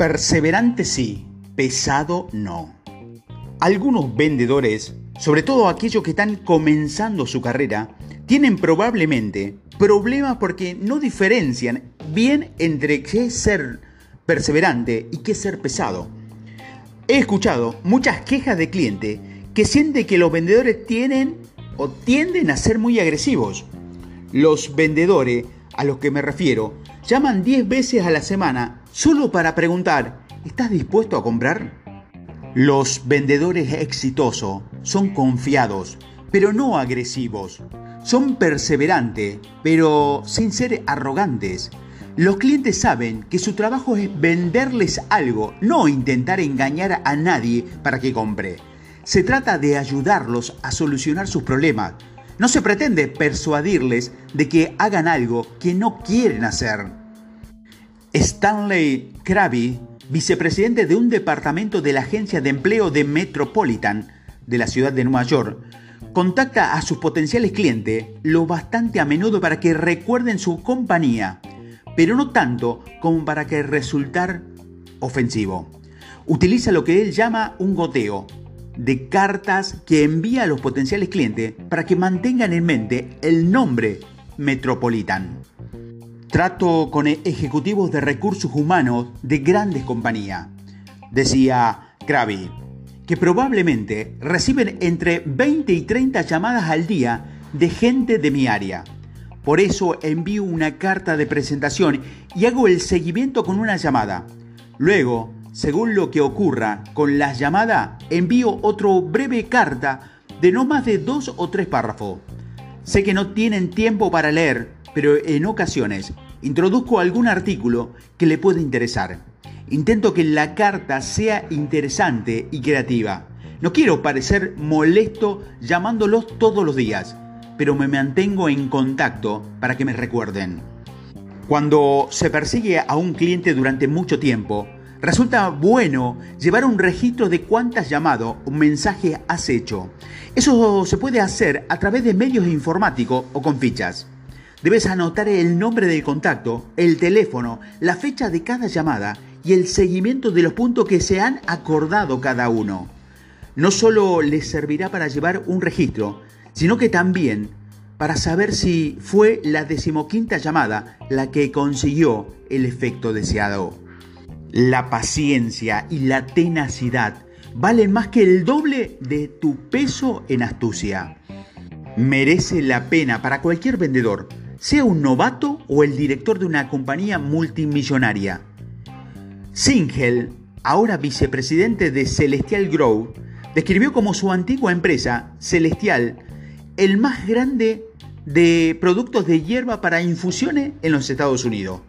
Perseverante sí, pesado no. Algunos vendedores, sobre todo aquellos que están comenzando su carrera, tienen probablemente problemas porque no diferencian bien entre qué ser perseverante y qué ser pesado. He escuchado muchas quejas de clientes que sienten que los vendedores tienen o tienden a ser muy agresivos. Los vendedores a los que me refiero llaman 10 veces a la semana solo para preguntar, ¿estás dispuesto a comprar? Los vendedores exitosos son confiados, pero no agresivos. Son perseverantes, pero sin ser arrogantes. Los clientes saben que su trabajo es venderles algo, no intentar engañar a nadie para que compre. Se trata de ayudarlos a solucionar sus problemas. No se pretende persuadirles de que hagan algo que no quieren hacer. Stanley Krabi, vicepresidente de un departamento de la agencia de empleo de Metropolitan de la ciudad de Nueva York, contacta a sus potenciales clientes lo bastante a menudo para que recuerden su compañía, pero no tanto como para que resultar ofensivo. Utiliza lo que él llama un goteo de cartas que envía a los potenciales clientes para que mantengan en mente el nombre Metropolitan. Trato con ejecutivos de recursos humanos de grandes compañías, decía Krabi que probablemente reciben entre 20 y 30 llamadas al día de gente de mi área. Por eso envío una carta de presentación y hago el seguimiento con una llamada. Luego, según lo que ocurra con la llamada, envío otro breve carta de no más de dos o tres párrafos. Sé que no tienen tiempo para leer, pero en ocasiones introduzco algún artículo que le puede interesar. Intento que la carta sea interesante y creativa. No quiero parecer molesto llamándolos todos los días, pero me mantengo en contacto para que me recuerden. Cuando se persigue a un cliente durante mucho tiempo, resulta bueno llevar un registro de cuántas llamadas o mensajes has hecho. Eso se puede hacer a través de medios informáticos o con fichas. Debes anotar el nombre del contacto, el teléfono, la fecha de cada llamada y el seguimiento de los puntos que se han acordado cada uno. No solo les servirá para llevar un registro, sino que también para saber si fue la decimoquinta llamada la que consiguió el efecto deseado. La paciencia y la tenacidad valen más que el doble de tu peso en astucia. Merece la pena para cualquier vendedor, sea un novato o el director de una compañía multimillonaria Singel, ahora vicepresidente de Celestial Grove, describió como su antigua empresa, Celestial, el más grande de productos de hierba para infusiones en los Estados Unidos.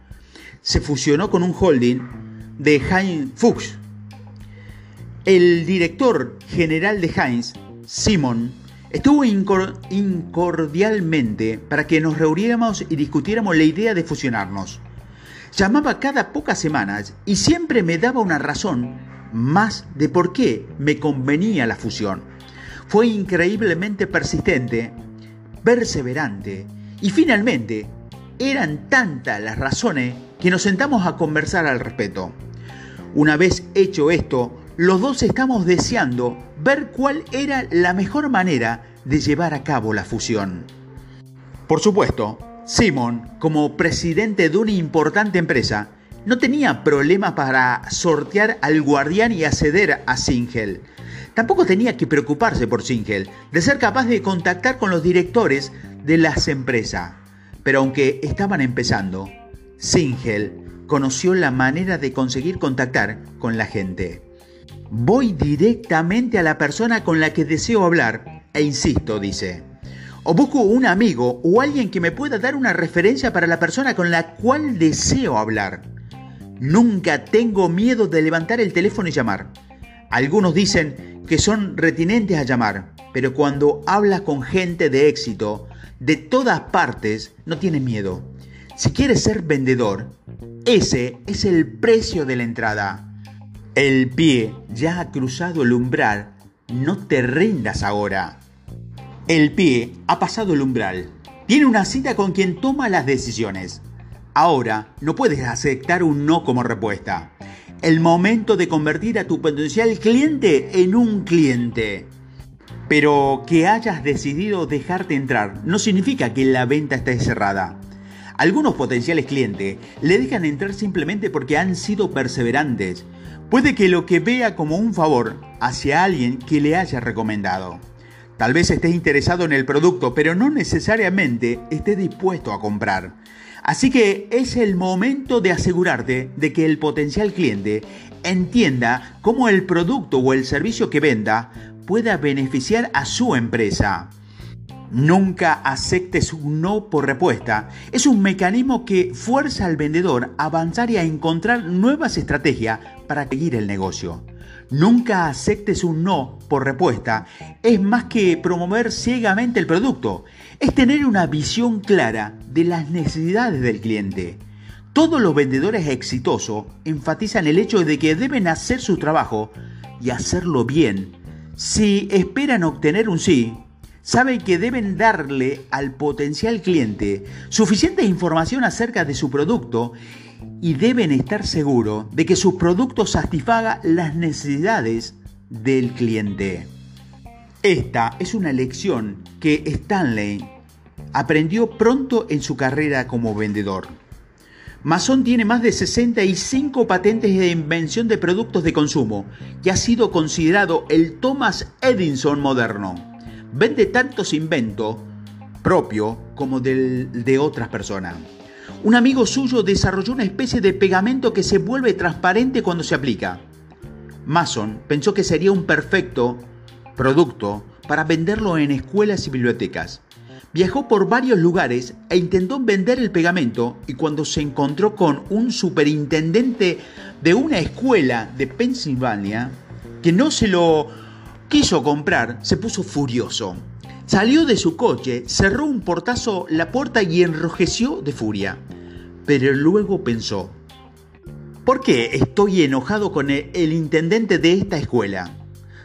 Se fusionó con un holding de Heinz Fuchs. El director general de Heinz, Simon, estuvo incordialmente para que nos reuniéramos y discutiéramos la idea de fusionarnos. Llamaba cada pocas semanas y siempre me daba una razón más de por qué me convenía la fusión. Fue increíblemente persistente, perseverante y finalmente eran tantas las razones que nos sentamos a conversar al respecto. Una vez hecho esto, los dos estamos deseando ver cuál era la mejor manera de llevar a cabo la fusión. Por supuesto, Simon, como presidente de una importante empresa, no tenía problema para sortear al guardián y acceder a Singel. Tampoco tenía que preocuparse por Singel, de ser capaz de contactar con los directores de las empresas. Pero aunque estaban empezando, Singel conoció la manera de conseguir contactar con la gente. Voy directamente a la persona con la que deseo hablar e insisto, dice. O busco un amigo o alguien que me pueda dar una referencia para la persona con la cual deseo hablar. Nunca tengo miedo de levantar el teléfono y llamar. Algunos dicen que son retinentes a llamar, pero cuando hablas con gente de éxito, de todas partes, no tienes miedo. Si quieres ser vendedor, ese es el precio de la entrada. El pie ya ha cruzado el umbral, no te rindas ahora. El pie ha pasado el umbral. Tiene una cita con quien toma las decisiones. Ahora no puedes aceptar un no como respuesta. el momento de convertir a tu potencial cliente en un cliente. Pero que hayas decidido dejarte entrar no significa que la venta esté cerrada. Algunos potenciales clientes le dejan entrar simplemente porque han sido perseverantes. Puede que lo que vea como un favor hacia alguien que le haya recomendado. Tal vez estés interesado en el producto, pero no necesariamente estés dispuesto a comprar. Así que es el momento de asegurarte de que el potencial cliente entienda cómo el producto o el servicio que venda pueda beneficiar a su empresa. Nunca aceptes un no por respuesta. Es un mecanismo que fuerza al vendedor a avanzar y a encontrar nuevas estrategias para seguir el negocio. Nunca aceptes un no por respuesta. Es más que promover ciegamente el producto. Es tener una visión clara de las necesidades del cliente. Todos los vendedores exitosos enfatizan el hecho de que deben hacer su trabajo y hacerlo bien. Si esperan obtener un sí, saben que deben darle al potencial cliente suficiente información acerca de su producto y deben estar seguros de que su producto satisfaga las necesidades del cliente. Esta es una lección que Stanley aprendió pronto en su carrera como vendedor. Mason tiene más de 65 patentes de invención de productos de consumo y ha sido considerado el Thomas Edison moderno. Vende tantos inventos propios como del, de otras personas. Un amigo suyo desarrolló una especie de pegamento que se vuelve transparente cuando se aplica. Mason pensó que sería un perfecto producto para venderlo en escuelas y bibliotecas. Viajó por varios lugares e intentó vender el pegamento y cuando se encontró con un superintendente de una escuela de Pensilvania que no se lo quiso comprar, se puso furioso. Salió de su coche, cerró un portazo la puerta y enrojeció de furia. Pero luego pensó, ¿por qué estoy enojado con el, intendente de esta escuela?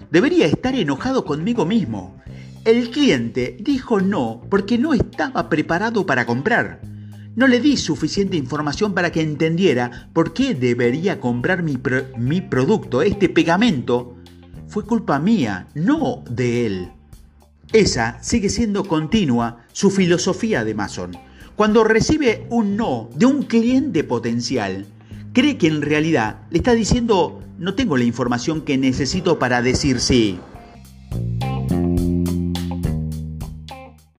Debería estar enojado conmigo mismo. El cliente dijo no porque no estaba preparado para comprar. No le di suficiente información para que entendiera por qué debería comprar mi, mi producto, este pegamento. Fue culpa mía, no de él. Esa sigue siendo continua su filosofía de Mason. Cuando recibe un no de un cliente potencial, cree que en realidad le está diciendo no tengo la información que necesito para decir sí.